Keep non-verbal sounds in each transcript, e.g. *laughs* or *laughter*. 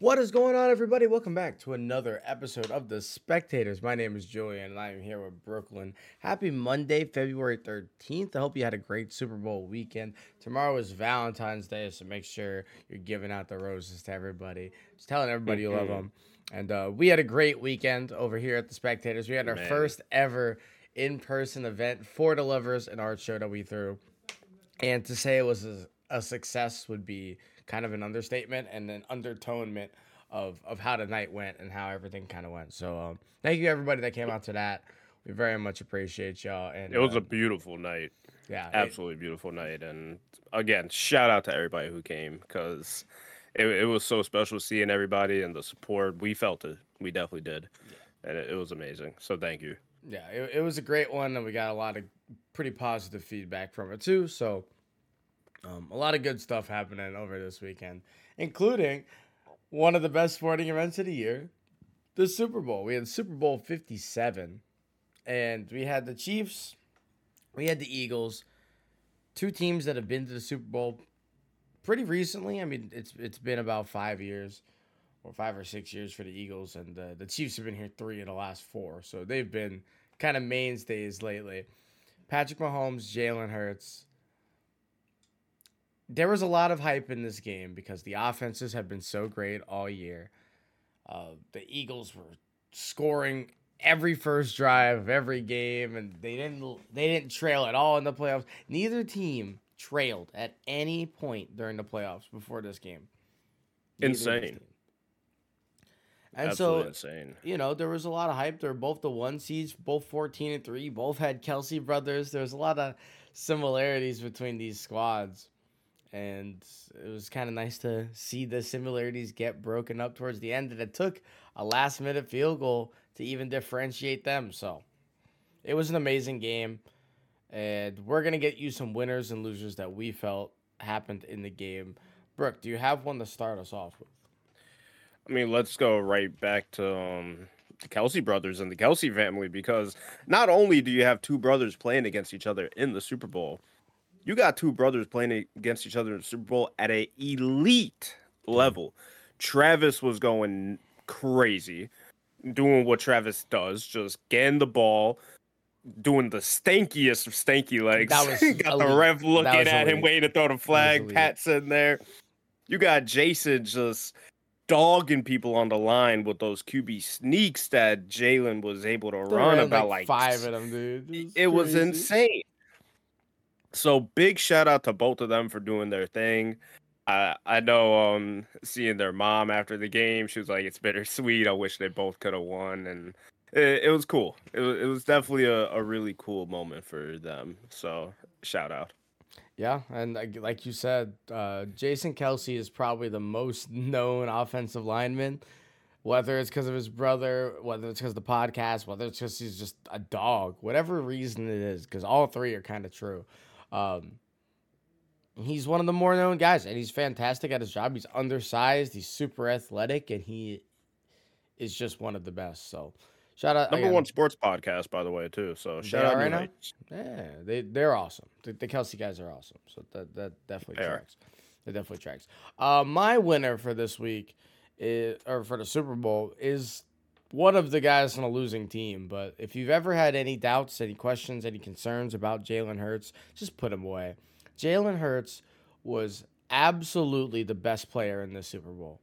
What is going on, everybody? Welcome back to another episode of The Spectators. My name is Julian, and I am here with Brooklyn. Happy Monday, February 13th. I hope you had a great Super Bowl weekend. Tomorrow is Valentine's Day, so make sure you're giving out the roses to everybody. Just telling everybody you love them. And uh, we had a great weekend over here at The Spectators. We had our Man. first ever in person event for the lovers and art show that we threw. And to say it was a, a success would be kind of an understatement and an undertonement of, of how the night went and how everything kind of went. So um, thank you everybody that came out to that. We very much appreciate y'all. And It was uh, a beautiful night, yeah, it- absolutely beautiful night, and again, shout out to everybody who came because it, it was so special seeing everybody and the support. We felt it, we definitely did, yeah. and it, it was amazing. So thank you. yeah, it, it was a great one, and we got a lot of pretty positive feedback from it too. So, um, a lot of good stuff happening over this weekend, including one of the best sporting events of the year, the Super Bowl. We had Super Bowl Fifty Seven, and we had the Chiefs, we had the Eagles, two teams that have been to the Super Bowl pretty recently. I mean, it's it's been about five years or five or six years for the Eagles, and uh, the Chiefs have been here three of the last four, so they've been kind of mainstays lately. Patrick Mahomes, Jalen Hurts. There was a lot of hype in this game because the offenses have been so great all year. Uh, the Eagles were scoring every first drive of every game, and they didn't they didn't trail at all in the playoffs. Neither team trailed at any point during the playoffs before this game. Neither Insane. And absolutely so insane. you know, there was a lot of hype. They're both the one seeds, both 14 and 3, both had Kelce brothers. There's a lot of similarities between these squads. And it was kind of nice to see the similarities get broken up towards the end. And it took a last minute field goal to even differentiate them. So it was an amazing game. And we're going to get you some winners and losers that we felt happened in the game. Brooke, do you have one to start us off with? I mean, let's go right back to um, the Kelce brothers and the Kelce family because not only do you have two brothers playing against each other in the Super Bowl, you got two brothers playing against each other in the Super Bowl at an elite level. Travis was going crazy, doing what Travis does, just getting the ball, doing the stankiest of stanky legs. That was *laughs* got the elite. ref looking at him, waiting to throw the flag. Pat's in there. You got Jason just dogging people on the line with those QB sneaks that Jalen was able to They run about like, five of them, dude. It was insane. So big shout out to both of them for doing their thing. I I know um seeing their mom after the game, she was like, "It's bittersweet. I wish they both could have won," and it, it was cool. It was, it was definitely a, a really cool moment for them. So shout out. Yeah, and like, you said, uh, Jason Kelce is probably the most *laughs* known offensive lineman. Whether it's because of his brother, whether it's because of the podcast, whether it's because he's just a dog, whatever reason it is, because all three are kind of true. Um, he's one of the more known guys, and he's fantastic at his job. He's undersized, he's super athletic, and he is just one of the best. So, shout out Number one sports podcast, by the way, too. So shout out right now? Yeah, they they're awesome. The, the Kelce guys are awesome. So that that definitely They are. tracks. That definitely tracks. Uh, my winner for this week is or for the Super Bowl is one of the guys on a losing team. But if you've ever had any doubts, any questions, any concerns about Jalen Hurts, just put him away. Jalen Hurts was absolutely the best player in this Super Bowl.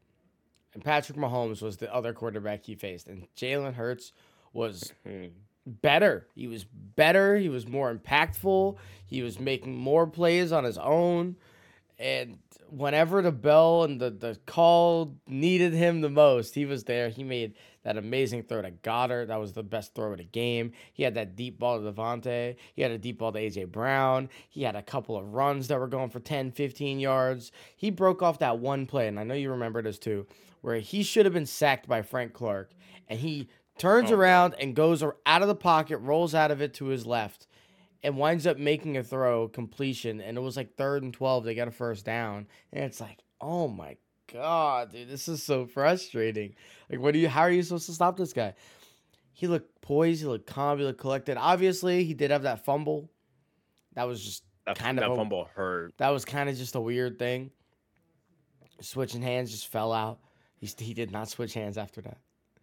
And Patrick Mahomes was the other quarterback he faced. And Jalen Hurts was *clears throat* better. He was better. He was more impactful. He was making more plays on his own. And whenever the bell and the, the call needed him the most, he was there. He made that amazing throw to Goedert. That was the best throw of the game. He had that deep ball to DeVonta. He had a deep ball to A.J. Brown. He had a couple of runs that were going for 10, 15 yards. He broke off that one play, and I know you remember this too, where he should have been sacked by Frank Clark. And he turns Oh, around and goes out of the pocket, rolls out of it to his left, and winds up making a throw completion. And it was like third and 12. They got a first down. And it's like, oh my God, dude, this is so frustrating. Like, what do you, how are you supposed to stop this guy? He looked poised, he looked calm, he looked collected. Obviously, he did have that fumble. That was just That, Kind that of a- fumble hurt. that was kind of just a weird thing. Switching hands just fell out. He he did not switch hands after that.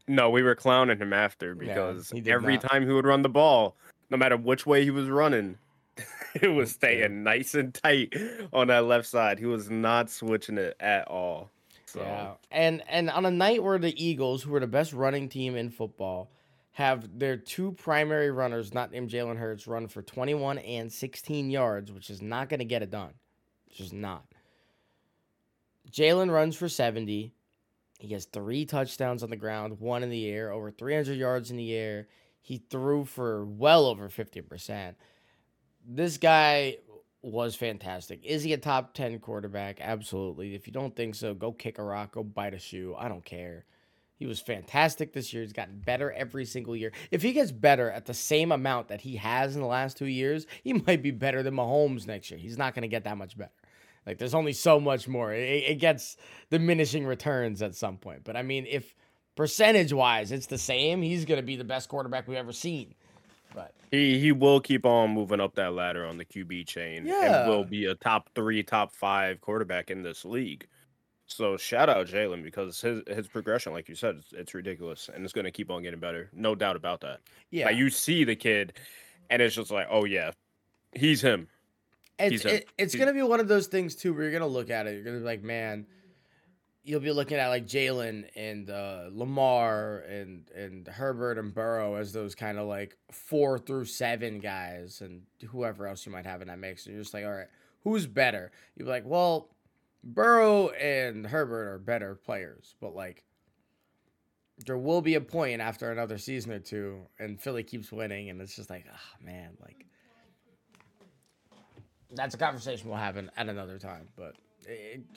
No, we were clowning him after because every not. time he would run the ball, no matter which way he was running, *laughs* it was staying nice and tight on that left side. He was not switching it at all. So. Yeah, and and on a night where the Eagles, who are the best running team in football, have their two primary runners, not named Jalen Hurts, run for 21 and 16 yards, which is not going to get it done. It's just not. Jalen runs for 70. He has three touchdowns on the ground, one in the air, over 300 yards in the air. He threw for well over 50%. This guy was fantastic. Is he a top 10 quarterback? Absolutely. If you don't think so, go kick a rock, go bite a shoe. I don't care. He was fantastic this year. He's gotten better every single year. If he gets better at the same amount that he has in the last two years, he *laughs* might be better than Mahomes next year. He's not going to get that much better. Like, there's only so much more. It, it gets diminishing returns at some point. But I mean, if percentage wise it's the same, he's going to be the best quarterback we've ever seen. But he he will keep on moving up that ladder on the QB chain yeah. and will be a top three, top five quarterback in this league. So shout out Jalen because his his progression, like you said, it's, it's ridiculous and it's going to keep on getting better. No doubt about that. Yeah, like you see the kid, and it's just like, oh yeah, he's him. It's he's him. It, it's going to be one of those things too where you're going to look at it. You're going to be like, man, you'll be looking at like Jalen and uh, Lamar and and Herbert and Burrow as those kind of like four through seven guys and whoever else you might have in that mix. And you're just like, all right, who's better? You'd be like, well Burrow and Herbert are better players, but like there will be a point after another season or two, and Philly keeps winning, and it's just like, oh man, like that's a conversation we'll have at another time. But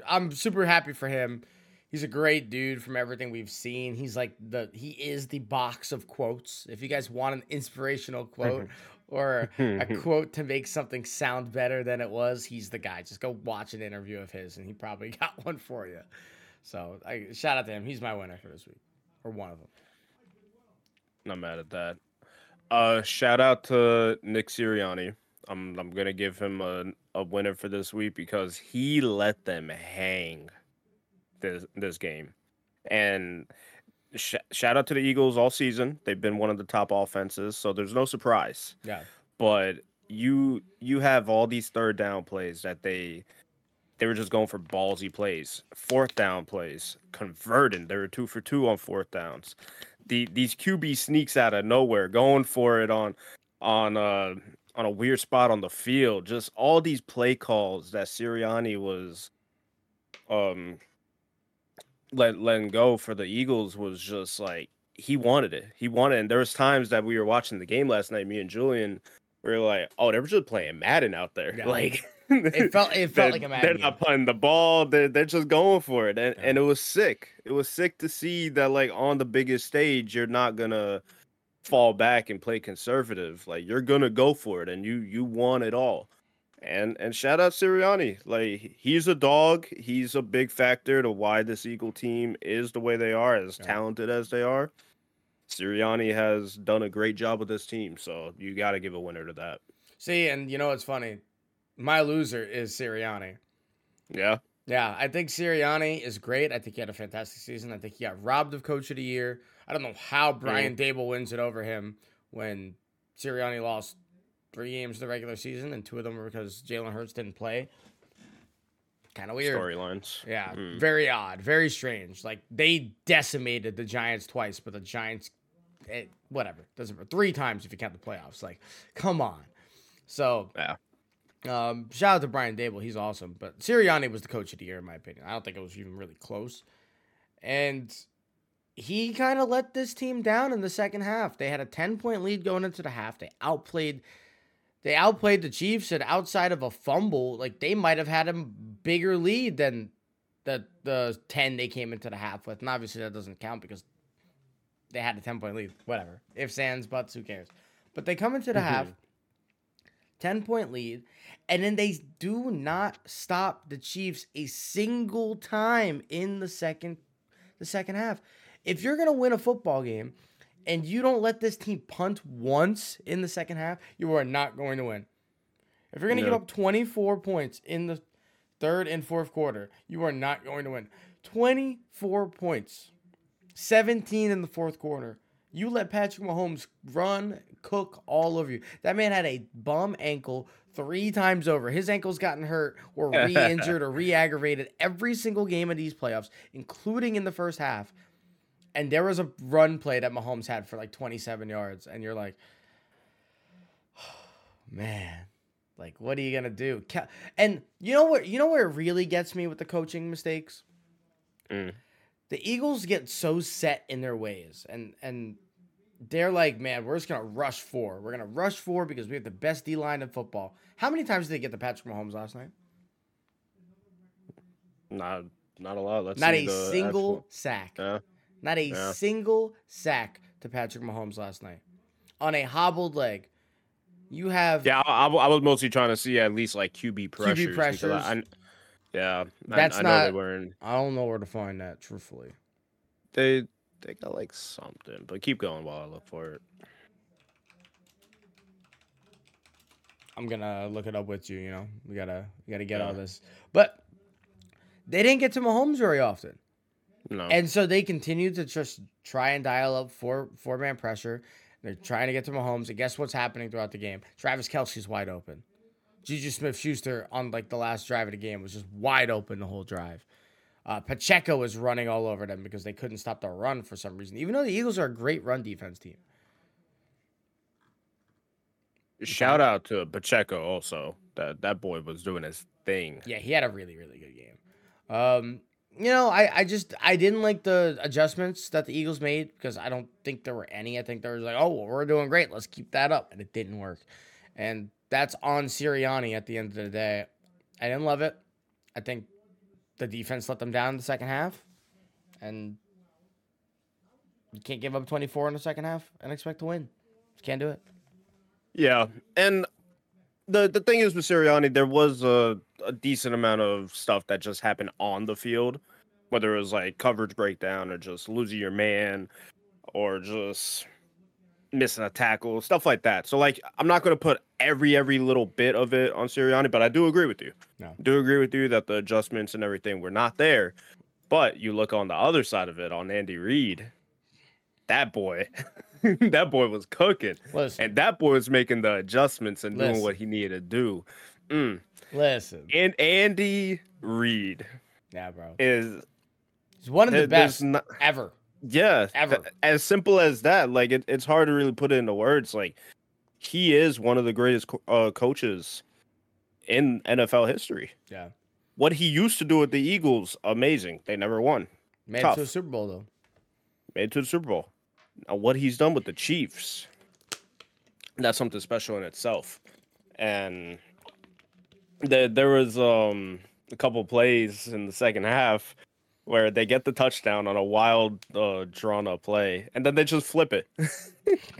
I'm super happy for him. He's a great dude from everything we've seen. He's like the he is the box of quotes. If you guys want an inspirational quote *laughs* or a *laughs* quote to make something sound better than it was, he's the guy. Just go watch an interview of his, and he probably *laughs* got one for you. So I shout out to him. He's my winner for this week, or one of them. Not mad at that. Uh, shout out to Nick Sirianni. I'm I'm gonna give him a, a winner for this week because he let them hang this this game, and sh- shout out to the Eagles all season. They've been one of the top offenses, so there's no surprise. Yeah. But you you have all these third down plays that they they were just going for ballsy plays, fourth down plays, converting. They were two for two on fourth downs. The these QB sneaks out of nowhere, going for it on on uh on a weird spot on the field. Just all these play calls that Sirianni was um let letting go for the Eagles was just like he wanted it. He wanted it. And there was times that we were watching the game last night, me and Julian, we were like, oh, they were just playing Madden out there. *laughs* Yeah. Like it felt it felt like a Madden. They're not playing the ball. They're they're just going for it. And yeah. and it was sick. It was sick to see that like on the biggest stage, you're not gonna fall back and play conservative. Like you're gonna go for it and you you want it all and and shout out Sirianni. Like he's a dog. He's a big factor to why this Eagle team is the way they are, as yeah. talented as they are. Sirianni has done a great job with this team, so you got to give a winner to that. See, and you know what's funny? My loser is Sirianni. Yeah. Yeah, I think Sirianni is great. I think he had a fantastic season. I think he got robbed of coach of the year. I don't know how Brian. Daboll wins it over him when Sirianni lost three games the regular season, and two of them were because Jalen Hurts didn't play. Kind of weird. Storylines. Yeah, mm. very odd, very strange. Like they decimated the Giants twice, but the Giants, it, eh, whatever, doesn't three times if you count the playoffs. Like, come on. So yeah. Um, shout out to Brian Daboll. he's awesome. But Sirianni was the coach of the year, in my opinion. I don't think it was even really close. And he kind of let this team down in the second half. They had a 10 point lead going into the half. They outplayed they outplayed the Chiefs, and outside of a fumble, like they might have had a bigger lead than the the ten they came into the half with. And obviously that doesn't count because they had a ten point lead. Whatever. If sans buts, who cares? But they come into the mm-hmm. half, ten point lead, and then they do not stop the Chiefs a single time in the second the second half. If you're gonna win a football game, and you don't let this team punt once in the second half, you are not going to win. If you're going to no. give up 24 points in the third and fourth quarter, you are not going to win. 24 points, 17 in the fourth quarter. You let Patrick Mahomes run, cook all over you. That man had a bum ankle three times over. His ankle's gotten hurt *laughs* or re injured or re aggravated every single game of these playoffs, including in the first half. And there was a run play that Mahomes had for like 27 yards. And you're like, *sighs* man, like, what are you going to do? And you know what? You know where it really gets me with the coaching mistakes? Mm. The Eagles get so set in their ways. And, and, they're like, man, we're just gonna rush four. We're gonna rush four because we have the best D line in football. How many times did they get the Patrick Mahomes last night? Not not a lot. Let's not a single actual- sack. Yeah. Not a Yeah. single sack to Patrick Mahomes last night on a hobbled leg. You have Yeah, I, I, was mostly trying to see at least like QB pressures. because pressures. I, I- yeah, I- That's I, know they weren't. I don't know where to find that. Truthfully, They they got like something, but keep going while I look for it. I'm gonna look it up with you. You know, we gotta we gotta get all this, but they didn't get to Mahomes very often. No, And so they continue to just try and dial up four four man pressure. They're trying to get to Mahomes. And guess what's happening throughout the game? Travis Kelce's wide open. Juju Smith Schuster on like the last drive of the game was just wide open the whole drive. Uh, Pacheco was running all over them because they couldn't stop the run for some reason, even though the Eagles are a great run defense team. shout out to Pacheco also. That that boy was doing his thing. Yeah, he had a really, really good game. Um, you know, I, I just I didn't like the adjustments that the Eagles made because I don't think there were any. I think there was like, oh, well, we're doing great. Let's keep that up, and it didn't work. And that's on Sirianni at the end of the day. I didn't love it. I think the defense let them down in the second half, and you can't give up 24 in the second half and expect to win. Just can't do it. Yeah, and the the thing is with Sirianni, there was a, a decent amount of stuff that just happened on the field, whether it was like coverage breakdown or just losing your man, or just missing a tackle, stuff like that. So like, I'm not gonna put every every little bit of it on Sirianni, but I do agree with you. No. do agree with you that the adjustments and everything were not there. But you look on the other side of it on Andy Reid, that boy, *laughs* that boy was cooking. Listen, And that boy was making the adjustments and doing what he needed to do. Mm. listen. And Andy Reid Yeah, bro. is He's one of the best not- ever. Yeah, Ever. th- as simple as that. Like it, it's hard to really put it into words. Like he is one of the greatest co- uh, coaches in NFL history. Yeah. What he used to do with the Eagles, amazing. They never won. Made it to the Super Bowl though. Made it to the Super Bowl. Now, what he's done with the Chiefs, that's something special in itself. And there, there was um a couple plays in the second half where they get the touchdown on a wild uh, drawn up play, and then they just flip it. and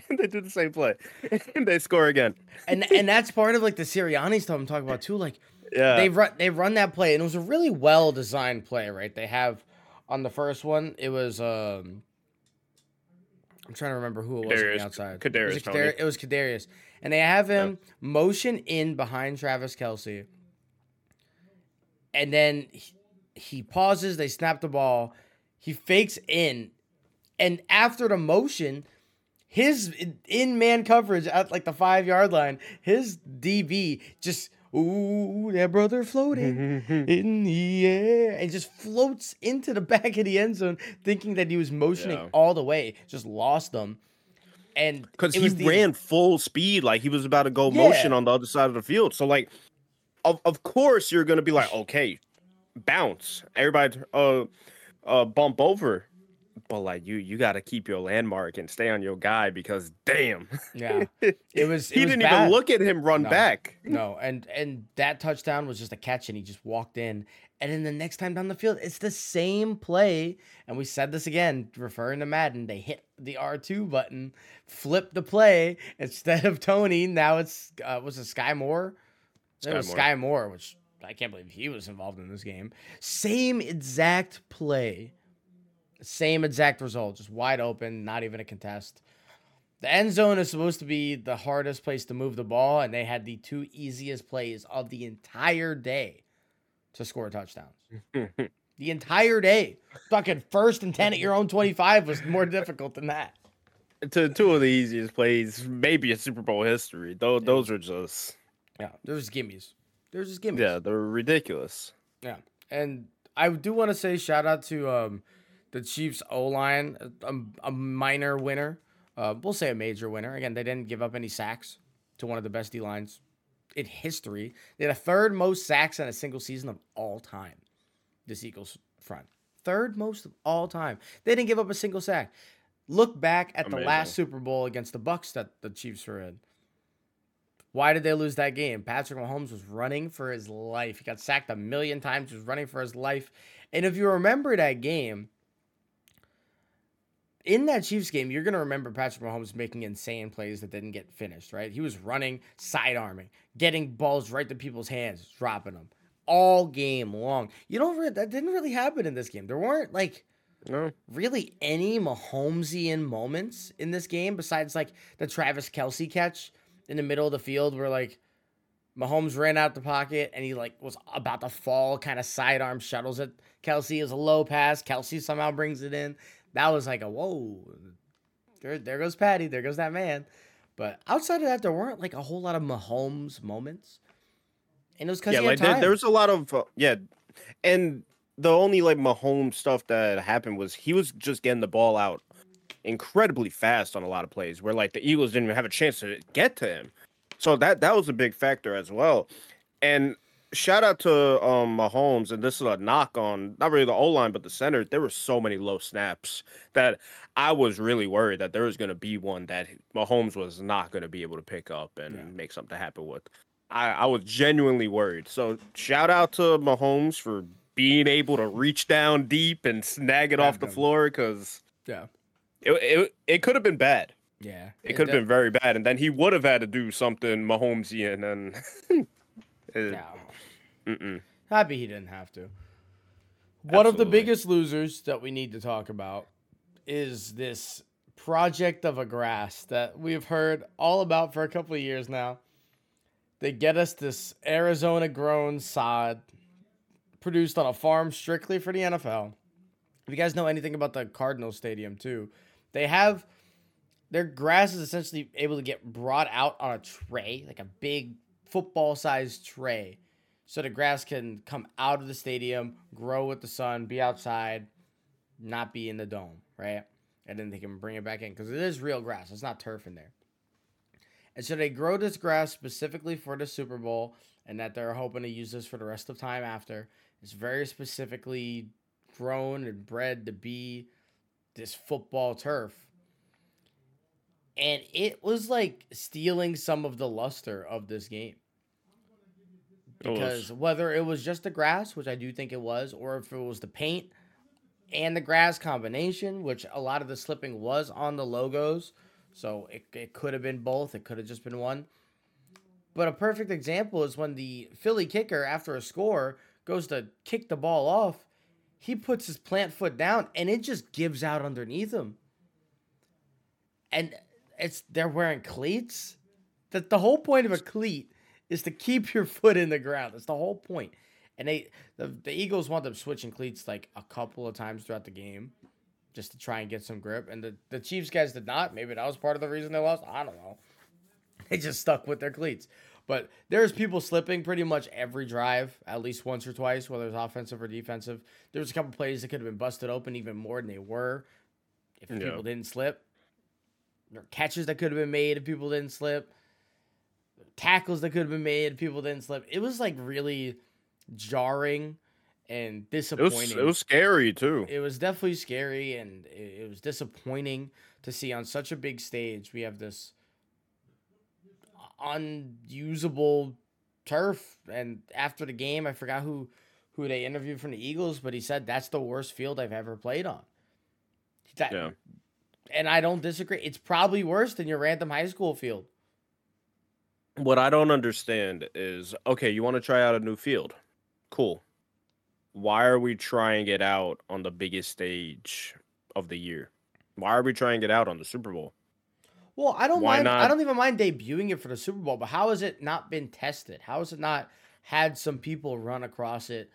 *laughs* they do the same play, *laughs* and they score again. And and that's part of like the Sirianni stuff I'm talking about too. Like Yeah, they run they run that play and it was a really well designed play, right? They have on the first one, it was um I'm trying to remember who it was on Kadarius- the outside. Kadarius it was, Toney. Kadar- it was Kadarius. And they have him motion in behind Travis Kelce. And then he, he pauses, they snap the ball, he fakes in, and after the motion, his in man coverage at like the five yard line, his DB just ooh that brother floating *laughs* in the air and just floats into the *laughs* back of the end zone, thinking that he was motioning Yeah. all the way, just lost them. And because he the- ran full speed, like he was about to go Yeah. motion on the other side of the field. So like, of of course you're gonna be like, okay, bounce, everybody, uh, uh, bump over, but like you you got to keep your landmark and stay on your guy because damn, Yeah, *laughs* it was. It he was didn't bad. even look at him run No. back. No, and and that touchdown was just a catch, and he just walked in. And then the next time down the field, it's the same play. And we said this again, referring to Madden. They hit the R two button, flip the play instead of Toney. Now it's uh, was it Skyy Moore? It was Moore. Sky Moore, which I can't believe he was involved in this game. Same exact play, same exact result, just wide open, not even a contest. The end zone is supposed to be the hardest place to move the ball, and they had the two easiest plays of the entire day to score touchdowns. *laughs* The entire day. Fucking first and 10 at your own 25 was more difficult than that. To two of the easiest plays, maybe in Super Bowl history. Those Yeah. those are just Yeah, those there's gimmies. There's just gimmies. yeah, they're ridiculous. Yeah, and I do want to say shout out to um, the Chiefs O line, a, a minor winner. Uh, we'll say a major winner. Again, they didn't give up any sacks to one of the best D lines in history. They had a third most sacks in a single season of all time. This Eagles front, third most of all time. They didn't give up a single sack. Look back at the last Super Bowl against the Bucks that the Chiefs were in. Why did they lose that game? Patrick Mahomes was running for his life. He got sacked a million times. He was running for his life. And if you remember that game, in that Chiefs game, you're going to remember Patrick Mahomes making insane plays that didn't get finished, right? He was running, side arming, getting balls right to people's hands, dropping them all game long. You don't re- that didn't really happen in this game. There weren't like No, really any Mahomesian moments in this game besides like the Travis Kelce catch in the middle of the field where like Mahomes ran out the pocket and he like was about to fall, kind of sidearm shuttles it. Kelce is a low pass. Kelce somehow brings it in. That was like a whoa. There, there goes Patty. There goes that man. But outside of that, there weren't like a whole lot of Mahomes moments. And it was because yeah, he had like there, there was a lot of uh, yeah, and the only like Mahomes stuff that happened was he was just getting the ball out incredibly fast on a lot of plays where like the Eagles didn't even have a chance to get to him. So that that was a big factor as well. And shout out to um Mahomes, and this is a knock on not really the O line, but the center. There were so many low snaps that I was really worried that there was going to be one that Mahomes was not going to be able to pick up and Yeah. make something happen with. I, I was genuinely worried. So shout out to Mahomes for being able to reach down deep and snag it off the floor because yeah. It, it, it could have been bad. Yeah. It could have been very bad, and then he would have had to do something Mahomesian, and *laughs* it-. Happy he didn't have to. One of the biggest losers that we need to talk about is this project of a grass that we've heard all about for a couple of years now. They get us this Arizona grown sod produced on a farm strictly for the NFL. If you guys know anything about the Cardinal Stadium too, they have their grass is essentially able to get brought out on a tray, like a big football sized tray so the grass can come out of the stadium, grow with the sun, be outside, not be in the dome, right? And then they can bring it back in because it is real grass. It's not turf in there. And so they grow this grass specifically for the Super Bowl, and that they're hoping to use this for the rest of time after. It's very specifically grown and bred to be this football turf. And it was like stealing some of the luster of this game because whether it was just the grass, which I do think it was, or if it was the paint and the grass combination, which a lot of the slipping was on the logos, so it, it could have been both, it could have just been one. But a perfect example is when the Philly kicker, after a score, goes to kick the ball off, he puts his plant foot down and it just gives out underneath him. And it's they're wearing cleats. That the whole point of a cleat is to keep *laughs* your foot in the ground. That's the whole point. And they the, the Eagles want them switching cleats like a couple of times throughout the game just to try and get some grip. And the, the Chiefs guys did not. Maybe that was part of the reason they lost. I don't know. They just stuck with their cleats. But there's people slipping pretty much every drive, at least once or twice, whether it's offensive or defensive. There's a couple plays that could have been busted open even more than they were if Yeah. people didn't slip. There are catches that could have been made if people didn't slip. Tackles that could have been made if people didn't slip. It was like really jarring and It was disappointing. it was scary too. It was definitely scary and it, it was disappointing to see on such a big stage. We have this unusable turf, and after the game, I forgot who who they interviewed from the Eagles, but he said that's the worst field I've ever played on. That, Yeah. and I don't disagree. It's probably worse than your random high school field. What I don't understand is okay, you want to try out a new field. Cool. Why are we trying it out on the biggest stage of the year? Why are we trying it out on the Super Bowl? Well, I don't Why mind. I don't even mind debuting it for the Super Bowl, but how has it not been tested? How has it not had some people run across it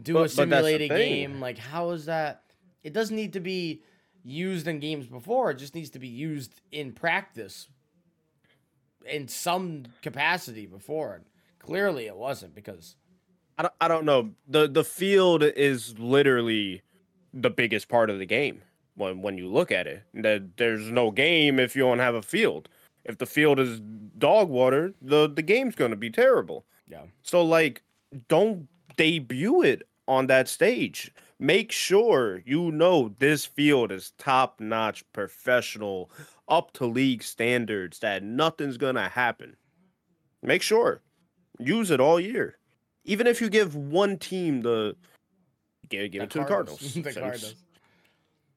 do But- a but that's the simulated game. Like, how is that? It doesn't need to be used in games before. It just needs to be used in practice in some capacity before. And clearly, it wasn't because I don't, I don't know. The the field is literally the biggest part of the game when when you look at it. That there's no game if you don't have a field. If the field is dog water, the the game's going to be terrible. yeah, So like don't debut it on that stage. Make sure you know this field is top-notch professional up to league standards that nothing's going to happen. Make sure use it all year. Even if you give one team the give, give it to the Cardinals. *laughs* *laughs* the Cardinals.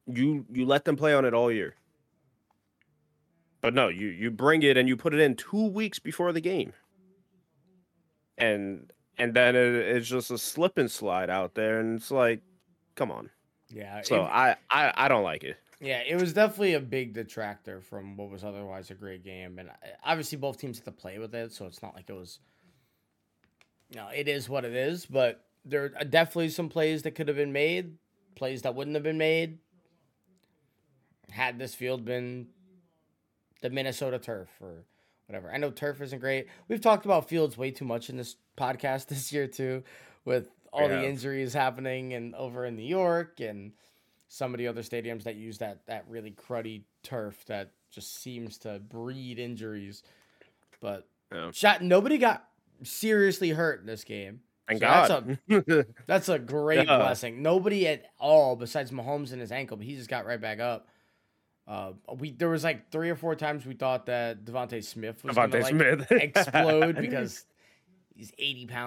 You you let them play on it all year. But no, you you bring it and you put it in 2 weeks before the game. And and then it, it's just a slip and slide out there and it's like come on. Yeah, So it- I, I I don't like it. Yeah, it was definitely a big detractor from what was otherwise a great game, and obviously both teams had to play with it, so it's not like it was. You know, it is what it is, but there are definitely some plays that could have been made, plays that wouldn't have been made. Had this field been the Minnesota turf or whatever, I know turf isn't great. We've talked about fields way too much in this podcast *laughs* this year too, with all We the injuries happening and over in New York and some of the other stadiums that use that that really cruddy turf that just seems to breed injuries. But Yeah. shot nobody got seriously hurt in this game. Thank So that's God. *laughs* That's a great Yeah. blessing. Nobody at all besides Mahomes and his ankle, but he just got right back up. Uh, we there was like three or four times we thought that DeVonta Smith was DeVonta gonna like *laughs* explode *laughs* because he's eighty pounds.